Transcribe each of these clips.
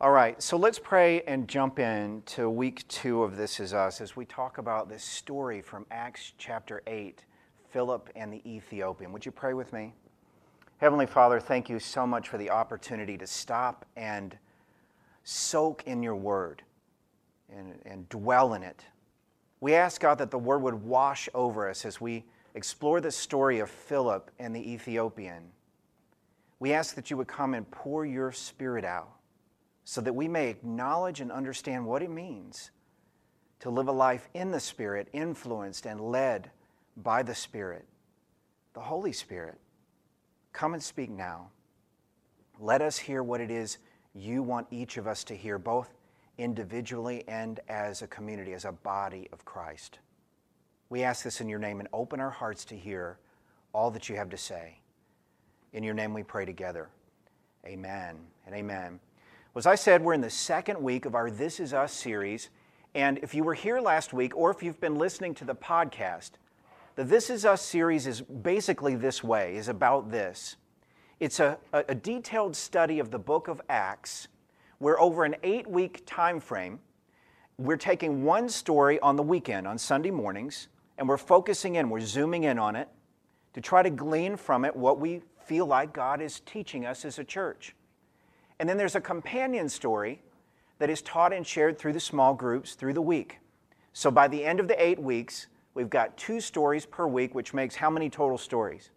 All right, so let's pray and jump in to week two of This Is Us as we talk about this story from Acts chapter 8 Philip and the Ethiopian. Would you pray with me? Heavenly Father, thank you so much for the opportunity to stop and soak in your word and, and dwell in it. We ask, God, that the word would wash over us as we explore the story of Philip and the Ethiopian. We ask that you would come and pour your spirit out so that we may acknowledge and understand what it means to live a life in the Spirit, influenced and led by the Spirit, the Holy Spirit. Come and speak now. Let us hear what it is you want each of us to hear, both individually and as a community, as a body of Christ. We ask this in your name and open our hearts to hear all that you have to say. In your name we pray together. Amen and amen. Well, as I said, we're in the second week of our This Is Us series. And if you were here last week, or if you've been listening to the podcast, the This Is Us series is basically this way, is about this. It's a, a detailed study of the book of Acts, where over an eight week time frame, we're taking one story on the weekend, on Sunday mornings, and we're focusing in, we're zooming in on it to try to glean from it what we feel like God is teaching us as a church. And then there's a companion story that is taught and shared through the small groups through the week. So by the end of the eight weeks, we've got two stories per week, which makes how many total stories?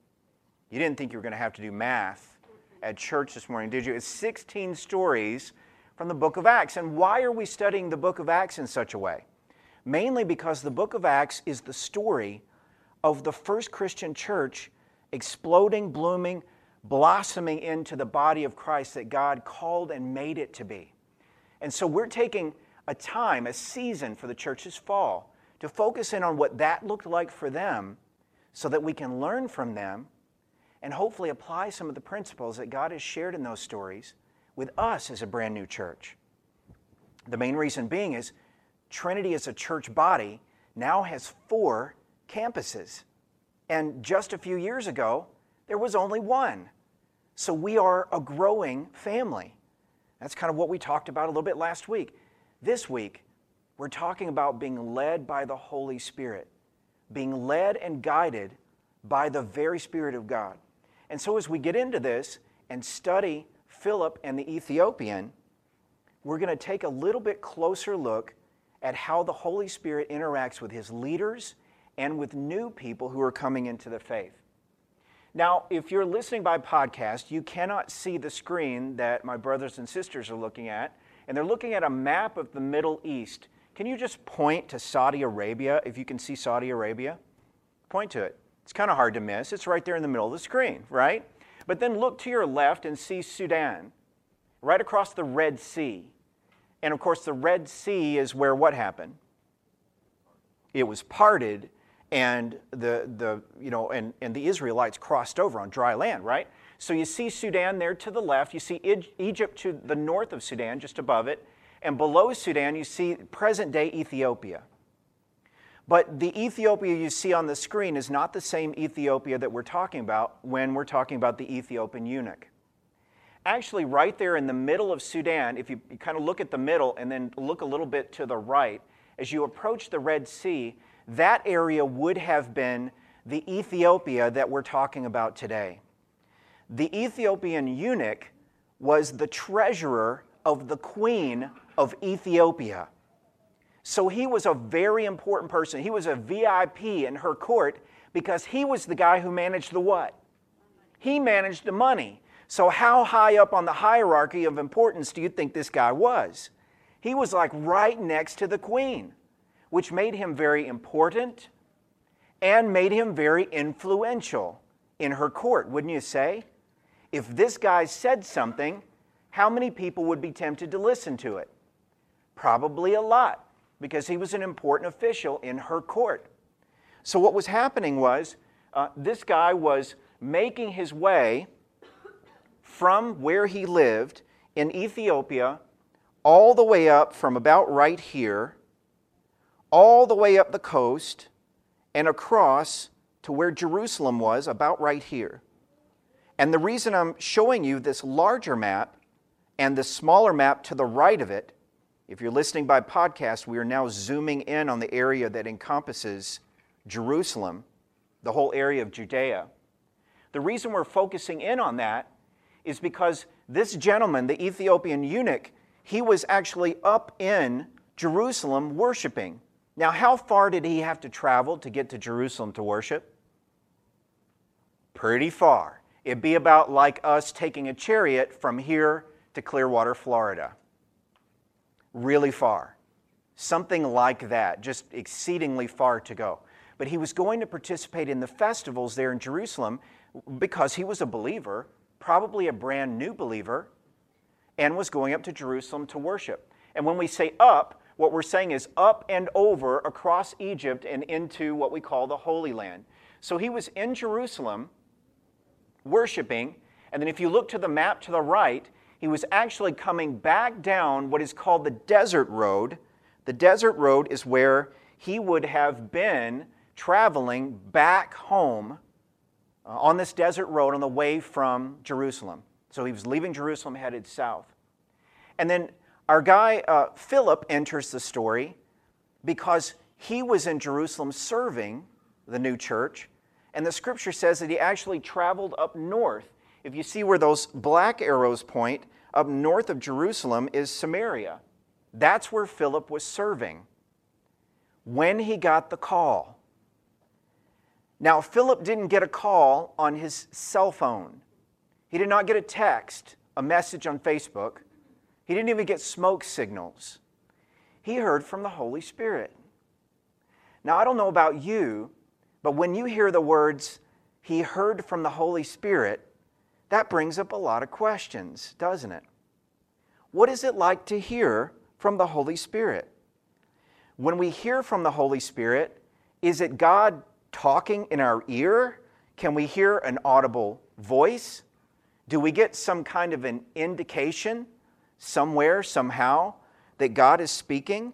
You didn't think you were going to have to do math at church this morning, did you? It's 16 stories from the book of Acts. And why are we studying the book of Acts in such a way? Mainly because the book of Acts is the story of the first Christian church exploding, blooming, blossoming into the body of Christ that God called and made it to be. And so we're taking a time, a season for the church's fall to focus in on what that looked like for them so that we can learn from them and hopefully apply some of the principles that God has shared in those stories with us as a brand new church. The main reason being is Trinity as a church body now has four campuses. And just a few years ago, there was only one. So we are a growing family. That's kind of what we talked about a little bit last week. This week, we're talking about being led by the Holy Spirit, being led and guided by the very Spirit of God. And so as we get into this and study Philip and the Ethiopian, we're going to take a little bit closer look at how the Holy Spirit interacts with his leaders and with new people who are coming into the faith. Now, if you're listening by podcast, you cannot see the screen that my brothers and sisters are looking at, and they're looking at a map of the Middle East. Can you just point to Saudi Arabia if you can see Saudi Arabia? Point to it. It's kind of hard to miss. It's right there in the middle of the screen, right? But then look to your left and see Sudan, right across the Red Sea. And of course, the Red Sea is where what happened? It was parted and the, the, you know, and, and the Israelites crossed over on dry land, right? So you see Sudan there to the left, you see Egypt to the north of Sudan, just above it, and below Sudan you see present day Ethiopia. But the Ethiopia you see on the screen is not the same Ethiopia that we're talking about when we're talking about the Ethiopian eunuch. Actually, right there in the middle of Sudan, if you, you kind of look at the middle and then look a little bit to the right, as you approach the Red Sea, that area would have been the Ethiopia that we're talking about today. The Ethiopian eunuch was the treasurer of the queen of Ethiopia. So he was a very important person. He was a VIP in her court because he was the guy who managed the what? He managed the money. So, how high up on the hierarchy of importance do you think this guy was? He was like right next to the queen which made him very important and made him very influential in her court, wouldn't you say? If this guy said something, how many people would be tempted to listen to it? Probably a lot, because he was an important official in her court. So, what was happening was uh, this guy was making his way from where he lived in Ethiopia all the way up from about right here all the way up the coast and across to where Jerusalem was, about right here. And the reason I'm showing you this larger map And the smaller map to the right of it, if you're listening by podcast, we are now zooming in on the area that encompasses Jerusalem, the whole area of Judea. The reason we're focusing in on that is because this gentleman, the Ethiopian eunuch, he was actually up in Jerusalem worshiping. Now, how far did he have to travel to get to Jerusalem to worship? Pretty far. It'd be about like us taking a chariot from here to Clearwater, Florida. Really far. Something like that, just exceedingly far to go. But he was going to participate in the festivals there in Jerusalem because he was a believer, probably a brand new believer, and was going up to Jerusalem to worship. And when we say up, what we're saying is up and over across Egypt and into what we call the Holy Land. So he was in Jerusalem worshiping, and then if you look to the map to the right, he was actually coming back down what is called the desert road. The desert road is where he would have been traveling back home uh, on this desert road on the way from Jerusalem. So he was leaving Jerusalem, headed south. And then our guy uh, Philip enters the story because he was in Jerusalem serving the new church. And the scripture says that he actually traveled up north. If you see where those black arrows point, up north of Jerusalem is Samaria. That's where Philip was serving when he got the call. Now, Philip didn't get a call on his cell phone. He did not get a text, a message on Facebook. He didn't even get smoke signals. He heard from the Holy Spirit. Now, I don't know about you, but when you hear the words, he heard from the Holy Spirit, that brings up a lot of questions, doesn't it? What is it like to hear from the Holy Spirit? When we hear from the Holy Spirit, is it God talking in our ear? Can we hear an audible voice? Do we get some kind of an indication somewhere, somehow, that God is speaking?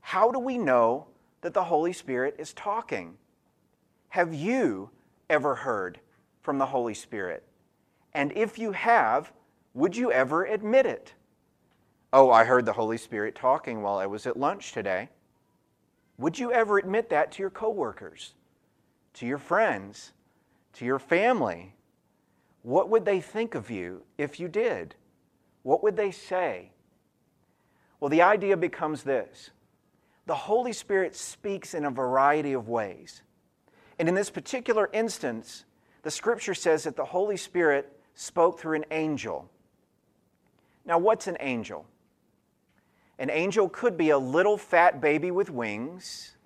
How do we know that the Holy Spirit is talking? Have you ever heard from the Holy Spirit? And if you have, would you ever admit it? Oh, I heard the Holy Spirit talking while I was at lunch today. Would you ever admit that to your coworkers? to your friends, to your family, what would they think of you if you did? What would they say? Well, the idea becomes this the Holy Spirit speaks in a variety of ways. And in this particular instance, the scripture says that the Holy Spirit spoke through an angel. Now, what's an angel? An angel could be a little fat baby with wings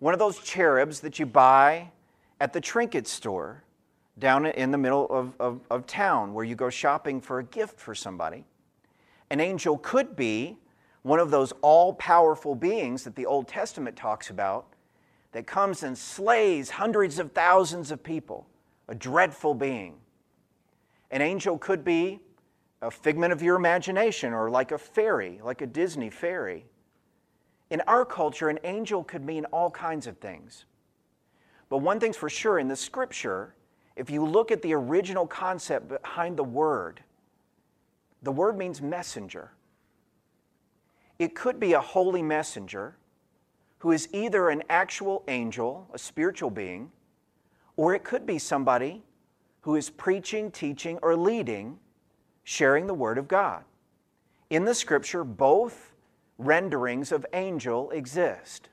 one of those cherubs that you buy at the trinket store down in the middle of, of, of, town where you go shopping for a gift for somebody. An angel could be one of those all powerful beings that the Old Testament talks about that comes and slays hundreds of thousands of people, a dreadful being. An angel could be a figment of your imagination or like a fairy, like a Disney fairy. In our culture, an angel could mean all kinds of things. But one thing's for sure in the scripture, if you look at the original concept behind the word, the word means messenger. It could be a holy messenger who is either an actual angel, a spiritual being, or it could be somebody who is preaching, teaching, or leading, sharing the word of God. In the scripture, both renderings of angel exist.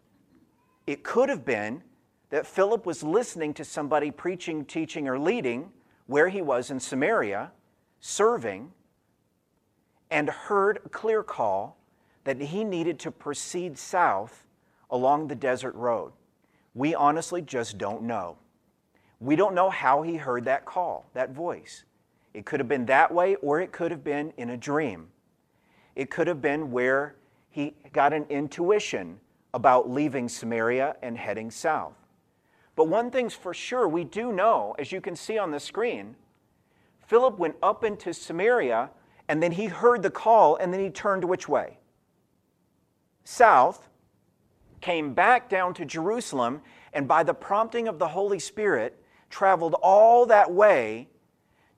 It could have been that Philip was listening to somebody preaching, teaching, or leading where he was in Samaria, serving, and heard a clear call that he needed to proceed south along the desert road. We honestly just don't know. We don't know how he heard that call, that voice. It could have been that way, or it could have been in a dream. It could have been where he got an intuition about leaving Samaria and heading south. But one thing's for sure, we do know, as you can see on the screen, Philip went up into Samaria and then he heard the call and then he turned which way? South, came back down to Jerusalem, and by the prompting of the Holy Spirit, traveled all that way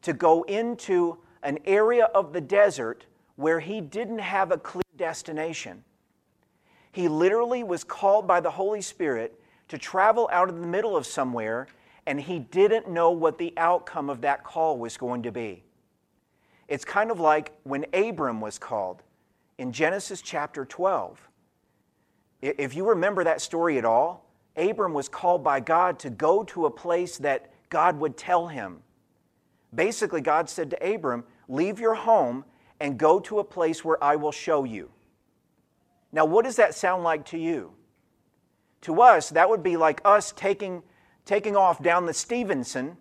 to go into an area of the desert where he didn't have a clear destination. He literally was called by the Holy Spirit to travel out in the middle of somewhere, and he didn't know what the outcome of that call was going to be. It's kind of like when Abram was called in Genesis chapter 12. If you remember that story at all, Abram was called by God to go to a place that God would tell him. Basically, God said to Abram, Leave your home and go to a place where I will show you. Now, what does that sound like to you? To us, that would be like us taking, taking off down the Stevenson,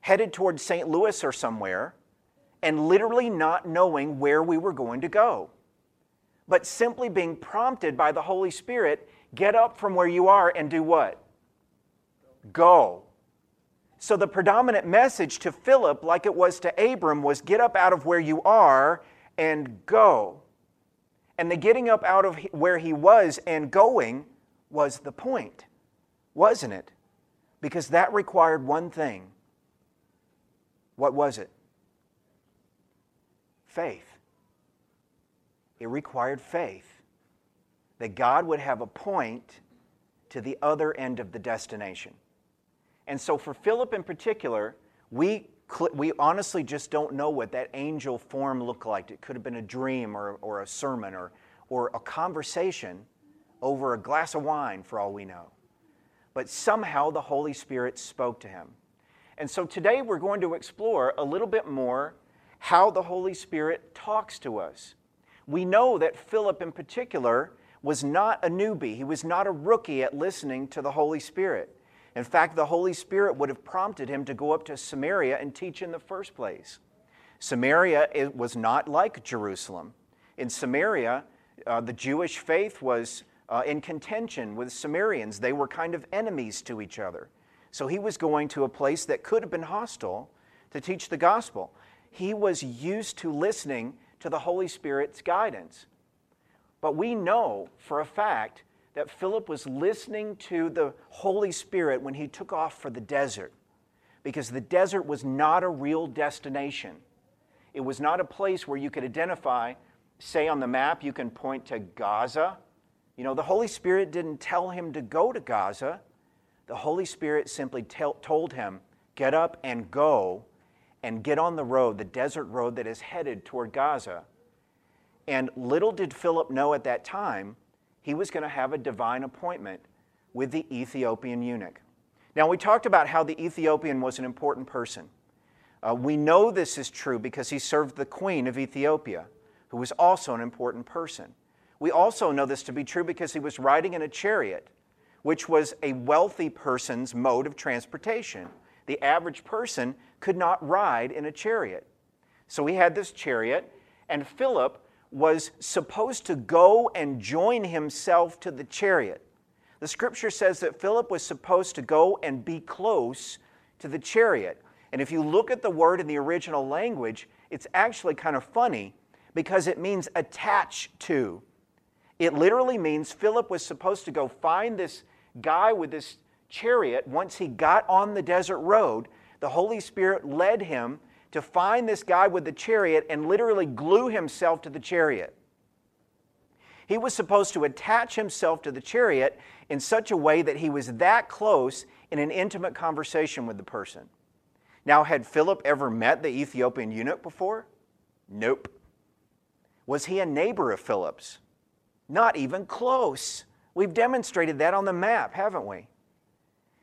headed towards St. Louis or somewhere, and literally not knowing where we were going to go. But simply being prompted by the Holy Spirit, get up from where you are and do what? Go. So the predominant message to Philip, like it was to Abram, was get up out of where you are and go. And the getting up out of where he was and going was the point, wasn't it? Because that required one thing. What was it? Faith. It required faith that God would have a point to the other end of the destination. And so, for Philip in particular, we, we honestly just don't know what that angel form looked like. It could have been a dream or, or a sermon or, or a conversation over a glass of wine, for all we know. But somehow the Holy Spirit spoke to him. And so today we're going to explore a little bit more how the Holy Spirit talks to us. We know that Philip, in particular, was not a newbie, he was not a rookie at listening to the Holy Spirit. In fact, the Holy Spirit would have prompted him to go up to Samaria and teach in the first place. Samaria was not like Jerusalem. In Samaria, uh, the Jewish faith was uh, in contention with Samaritans. They were kind of enemies to each other. So he was going to a place that could have been hostile to teach the gospel. He was used to listening to the Holy Spirit's guidance. But we know for a fact that Philip was listening to the Holy Spirit when he took off for the desert, because the desert was not a real destination. It was not a place where you could identify, say on the map, you can point to Gaza. You know, the Holy Spirit didn't tell him to go to Gaza. The Holy Spirit simply told him, get up and go and get on the road, the desert road that is headed toward Gaza. And little did Philip know at that time he was going to have a divine appointment with the Ethiopian eunuch. Now, we talked about how the Ethiopian was an important person. Uh, we know this is true because he served the queen of Ethiopia, who was also an important person. We also know this to be true because he was riding in a chariot, which was a wealthy person's mode of transportation. The average person could not ride in a chariot. So he had this chariot, and Philip was supposed to go and join himself to the chariot. The scripture says that Philip was supposed to go and be close to the chariot. And if you look at the word in the original language, it's actually kind of funny because it means attach to. It literally means Philip was supposed to go find this guy with this chariot. Once he got on the desert road, the Holy Spirit led him to find this guy with the chariot and literally glue himself to the chariot. He was supposed to attach himself to the chariot in such a way that he was that close in an intimate conversation with the person. Now, had Philip ever met the Ethiopian eunuch before? Nope. Was he a neighbor of Philip's? Not even close. We've demonstrated that on the map, haven't we?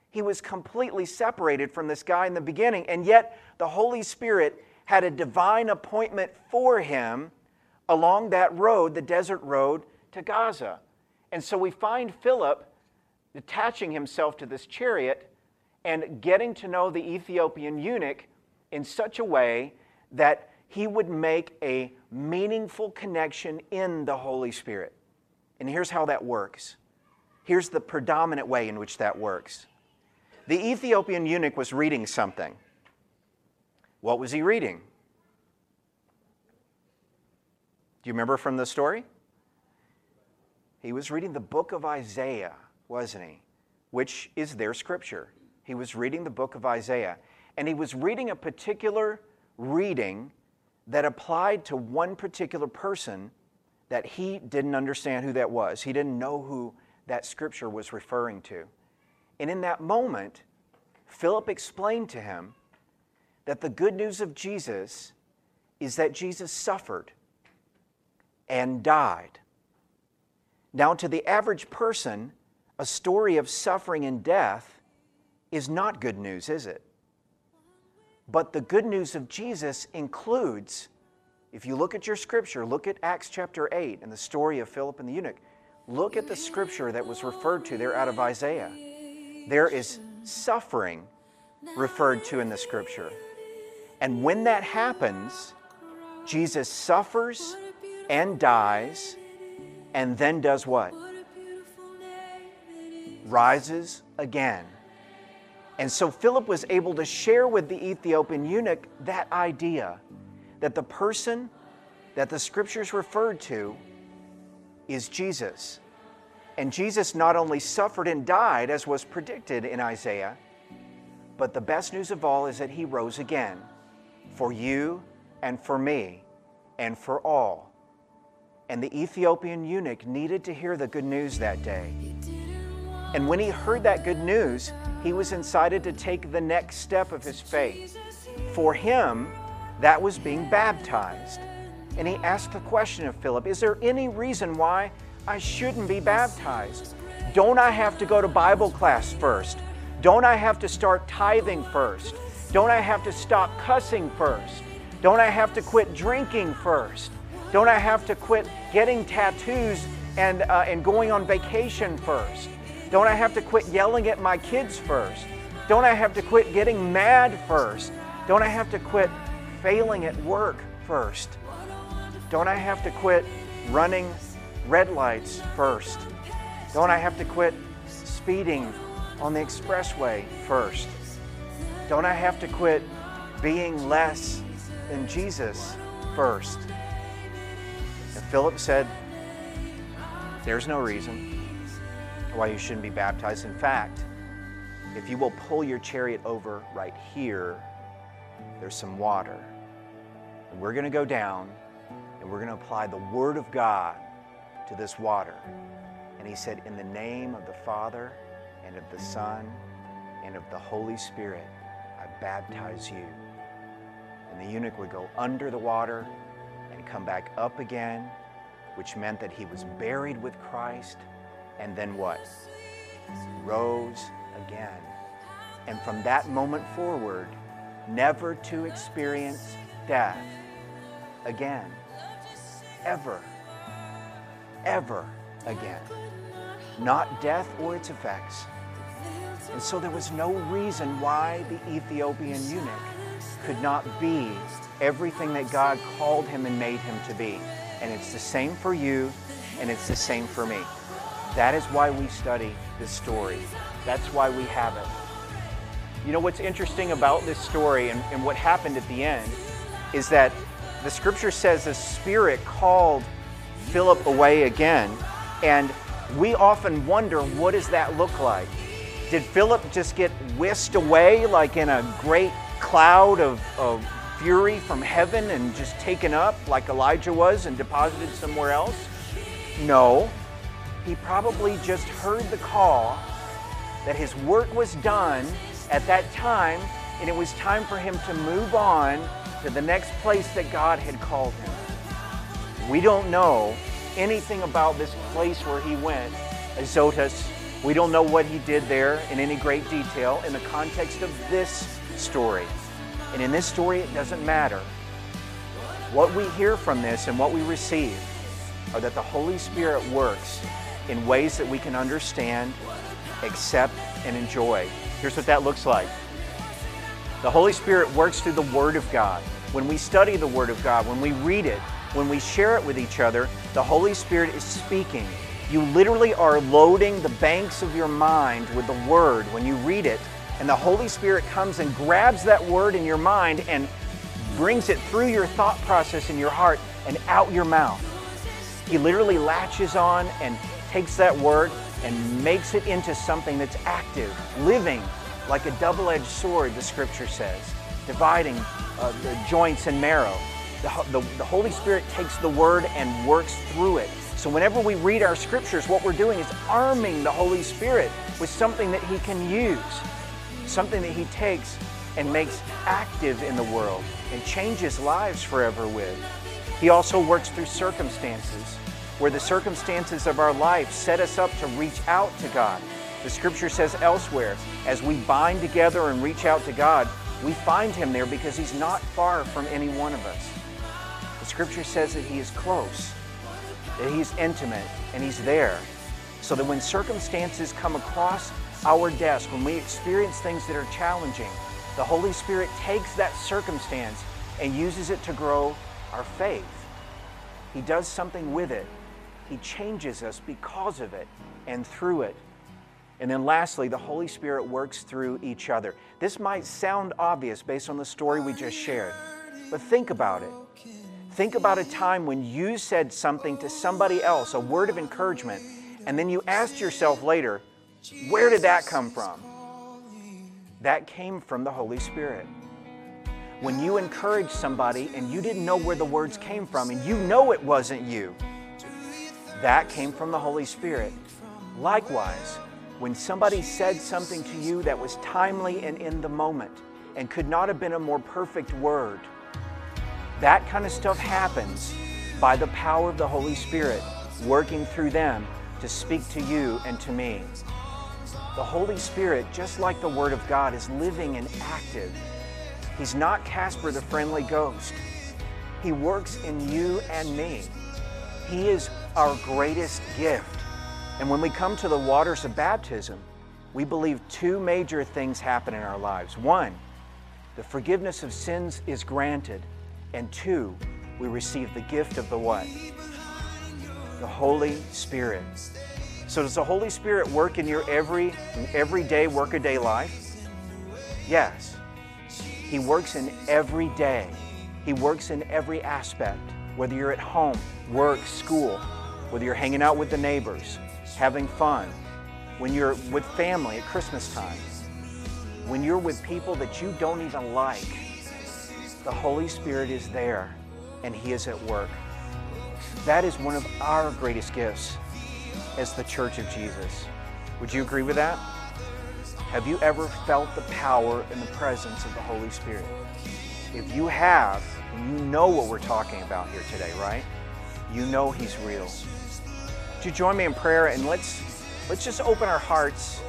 He was completely separated from this guy in the beginning, and yet the Holy Spirit had a divine appointment for him along that road, the desert road to Gaza. And so we find Philip detaching himself to this chariot and getting to know the Ethiopian eunuch in such a way that he would make a meaningful connection in the Holy Spirit. And here's how that works. Here's the predominant way in which that works. The Ethiopian eunuch was reading something. What was he reading? Do you remember from the story? He was reading the book of Isaiah, wasn't he? Which is their scripture. He was reading the book of Isaiah. And he was reading a particular reading that applied to one particular person that he didn't understand who that was. He didn't know who that scripture was referring to. And in that moment, Philip explained to him that the good news of Jesus is that Jesus suffered and died. Now, to the average person, a story of suffering and death is not good news, is it? But the good news of Jesus includes, if you look at your scripture, look at Acts chapter 8 and the story of Philip and the eunuch. Look at the scripture that was referred to there out of Isaiah. There is suffering referred to in the scripture. And when that happens, Jesus suffers and dies, and then does what? Rises again. And so Philip was able to share with the Ethiopian eunuch that idea that the person that the scriptures referred to is Jesus. And Jesus not only suffered and died, as was predicted in Isaiah, but the best news of all is that he rose again for you and for me and for all. And the Ethiopian eunuch needed to hear the good news that day. And when he heard that good news, he was incited to take the next step of his faith. For him, that was being baptized. And he asked the question of Philip Is there any reason why I shouldn't be baptized? Don't I have to go to Bible class first? Don't I have to start tithing first? Don't I have to stop cussing first? Don't I have to quit drinking first? Don't I have to quit getting tattoos and, uh, and going on vacation first? Don't I have to quit yelling at my kids first? Don't I have to quit getting mad first? Don't I have to quit failing at work first? Don't I have to quit running red lights first? Don't I have to quit speeding on the expressway first? Don't I have to quit being less than Jesus first? And Philip said, There's no reason why you shouldn't be baptized. In fact, if you will pull your chariot over right here, there's some water. And we're going to go down and we're going to apply the Word of God to this water. And he said, In the name of the Father and of the Son and of the Holy Spirit, I baptize you. And the eunuch would go under the water and come back up again, which meant that he was buried with Christ and then what? Rose again. And from that moment forward, never to experience death again. Ever. Ever again. Not death or its effects. And so there was no reason why the Ethiopian eunuch could not be everything that God called him and made him to be. And it's the same for you, and it's the same for me. That is why we study this story. That's why we have it. You know what's interesting about this story and, and what happened at the end is that the scripture says the Spirit called Philip away again. And we often wonder what does that look like? Did Philip just get whisked away like in a great cloud of, of fury from heaven and just taken up like Elijah was and deposited somewhere else? No he probably just heard the call that his work was done at that time and it was time for him to move on to the next place that God had called him. We don't know anything about this place where he went, Azotus. We don't know what he did there in any great detail in the context of this story. And in this story, it doesn't matter. What we hear from this and what we receive are that the Holy Spirit works in ways that we can understand, accept, and enjoy. Here's what that looks like the Holy Spirit works through the Word of God. When we study the Word of God, when we read it, when we share it with each other, the Holy Spirit is speaking. You literally are loading the banks of your mind with the Word when you read it, and the Holy Spirit comes and grabs that Word in your mind and brings it through your thought process in your heart and out your mouth. He literally latches on and takes that word and makes it into something that's active, living, like a double edged sword, the scripture says, dividing uh, the joints and marrow. The, the, the Holy Spirit takes the Word and works through it. So whenever we read our scriptures, what we're doing is arming the Holy Spirit with something that He can use, something that He takes and makes active in the world and changes lives forever with. He also works through circumstances where the circumstances of our life set us up to reach out to God. The scripture says elsewhere, as we bind together and reach out to God, we find Him there because He's not far from any one of us. The scripture says that He is close, that He's intimate, and He's there. So that when circumstances come across our desk, when we experience things that are challenging, the Holy Spirit takes that circumstance and uses it to grow our faith. He does something with it. He changes us because of it and through it. And then lastly, the Holy Spirit works through each other. This might sound obvious based on the story we just shared, but think about it. Think about a time when you said something to somebody else, a word of encouragement, and then you asked yourself later, where did that come from? That came from the Holy Spirit. When you encouraged somebody and you didn't know where the words came from and you know it wasn't you, that came from the Holy Spirit. Likewise, when somebody said something to you that was timely and in the moment and could not have been a more perfect word, that kind of stuff happens by the power of the Holy Spirit working through them to speak to you and to me. The Holy Spirit, just like the Word of God, is living and active. He's not Casper the friendly ghost. He works in you and me. He is our greatest gift. And when we come to the waters of baptism, we believe two major things happen in our lives. One, the forgiveness of sins is granted. And two, we receive the gift of the what? The Holy Spirit. So does the Holy Spirit work in your every everyday workaday life? Yes. He works in every day. He works in every aspect, whether you're at home, work, school, whether you're hanging out with the neighbors, having fun, when you're with family at Christmas time, when you're with people that you don't even like, the Holy Spirit is there and He is at work. That is one of our greatest gifts as the Church of Jesus. Would you agree with that? Have you ever felt the power and the presence of the Holy Spirit? If you have, you know what we're talking about here today, right? You know He's real. Would you join me in prayer and let's let's just open our hearts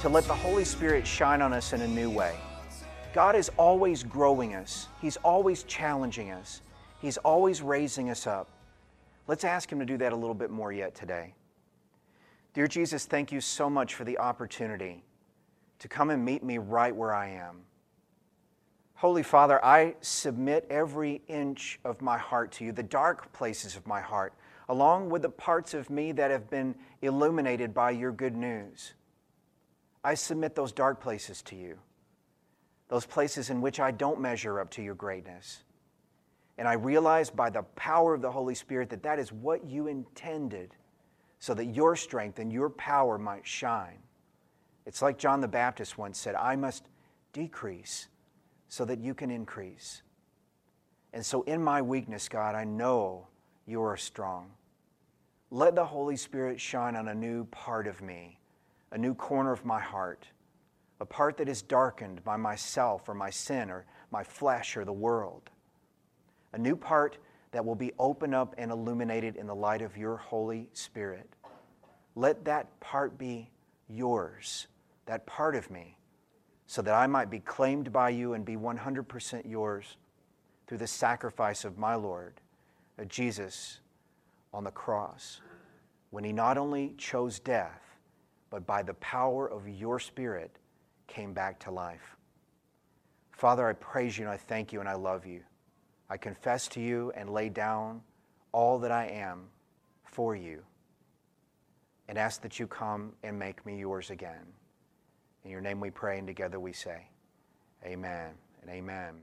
to let the Holy Spirit shine on us in a new way. God is always growing us. He's always challenging us. He's always raising us up. Let's ask Him to do that a little bit more yet today. Dear Jesus, thank you so much for the opportunity to come and meet me right where I am. Holy Father, I submit every inch of my heart to you, the dark places of my heart, along with the parts of me that have been illuminated by your good news. I submit those dark places to you, those places in which I don't measure up to your greatness. And I realize by the power of the Holy Spirit that that is what you intended so that your strength and your power might shine. It's like John the Baptist once said, I must decrease so that you can increase. And so, in my weakness, God, I know you are strong. Let the Holy Spirit shine on a new part of me, a new corner of my heart, a part that is darkened by myself or my sin or my flesh or the world, a new part that will be opened up and illuminated in the light of your Holy Spirit. Let that part be yours, that part of me, so that I might be claimed by you and be 100% yours through the sacrifice of my Lord, Jesus, on the cross, when he not only chose death, but by the power of your Spirit came back to life. Father, I praise you and I thank you and I love you. I confess to you and lay down all that I am for you and ask that you come and make me yours again. In your name we pray, and together we say, Amen and amen.